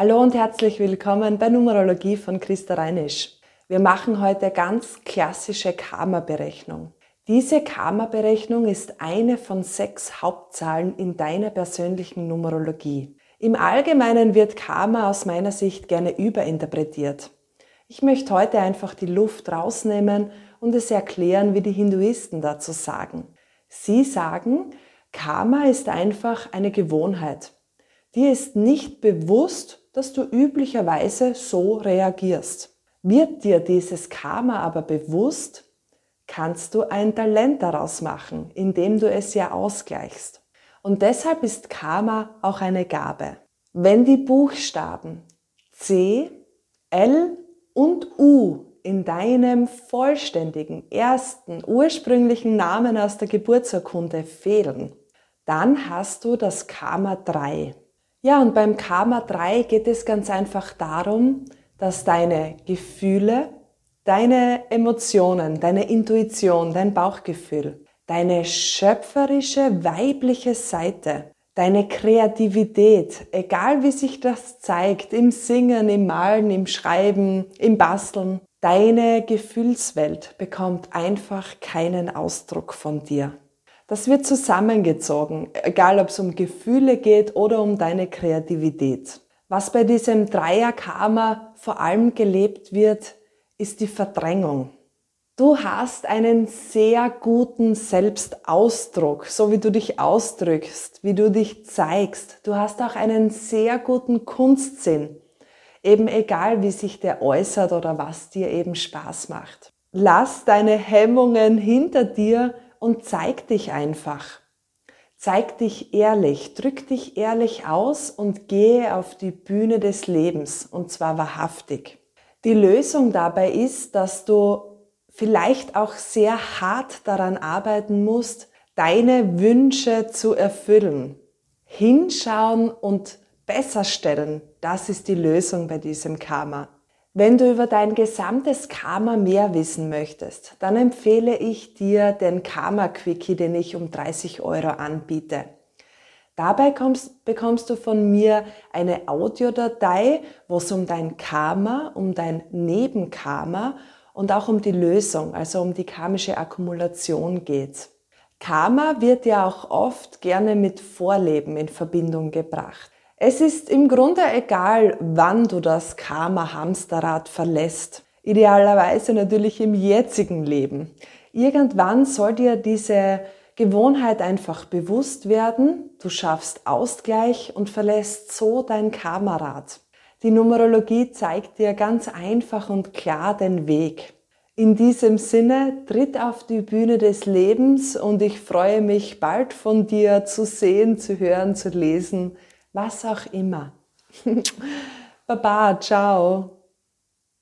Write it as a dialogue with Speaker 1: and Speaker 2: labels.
Speaker 1: Hallo und herzlich willkommen bei Numerologie von Christa Reinisch. Wir machen heute ganz klassische Karma-Berechnung. Diese Karma-Berechnung ist eine von sechs Hauptzahlen in deiner persönlichen Numerologie. Im Allgemeinen wird Karma aus meiner Sicht gerne überinterpretiert. Ich möchte heute einfach die Luft rausnehmen und es erklären, wie die Hinduisten dazu sagen. Sie sagen, Karma ist einfach eine Gewohnheit. Dir ist nicht bewusst, dass du üblicherweise so reagierst. Wird dir dieses Karma aber bewusst, kannst du ein Talent daraus machen, indem du es ja ausgleichst. Und deshalb ist Karma auch eine Gabe. Wenn die Buchstaben C, L und U in deinem vollständigen, ersten, ursprünglichen Namen aus der Geburtsurkunde fehlen, dann hast du das Karma 3. Ja, und beim Karma 3 geht es ganz einfach darum, dass deine Gefühle, deine Emotionen, deine Intuition, dein Bauchgefühl, deine schöpferische weibliche Seite, deine Kreativität, egal wie sich das zeigt, im Singen, im Malen, im Schreiben, im Basteln, deine Gefühlswelt bekommt einfach keinen Ausdruck von dir. Das wird zusammengezogen, egal ob es um Gefühle geht oder um deine Kreativität. Was bei diesem Dreier-Karma vor allem gelebt wird, ist die Verdrängung. Du hast einen sehr guten Selbstausdruck, so wie du dich ausdrückst, wie du dich zeigst. Du hast auch einen sehr guten Kunstsinn. Eben egal, wie sich der äußert oder was dir eben Spaß macht. Lass deine Hemmungen hinter dir und zeig dich einfach. Zeig dich ehrlich, drück dich ehrlich aus und gehe auf die Bühne des Lebens und zwar wahrhaftig. Die Lösung dabei ist, dass du vielleicht auch sehr hart daran arbeiten musst, deine Wünsche zu erfüllen. Hinschauen und besser stellen, das ist die Lösung bei diesem Karma. Wenn du über dein gesamtes Karma mehr wissen möchtest, dann empfehle ich dir den Karma Quickie, den ich um 30 Euro anbiete. Dabei kommst, bekommst du von mir eine Audiodatei, wo es um dein Karma, um dein Nebenkarma und auch um die Lösung, also um die karmische Akkumulation geht. Karma wird ja auch oft gerne mit Vorleben in Verbindung gebracht. Es ist im Grunde egal, wann du das Karma-Hamsterrad verlässt. Idealerweise natürlich im jetzigen Leben. Irgendwann soll dir diese Gewohnheit einfach bewusst werden. Du schaffst Ausgleich und verlässt so dein Karma-Rad. Die Numerologie zeigt dir ganz einfach und klar den Weg. In diesem Sinne, tritt auf die Bühne des Lebens und ich freue mich bald von dir zu sehen, zu hören, zu lesen was auch immer. Baba, ciao.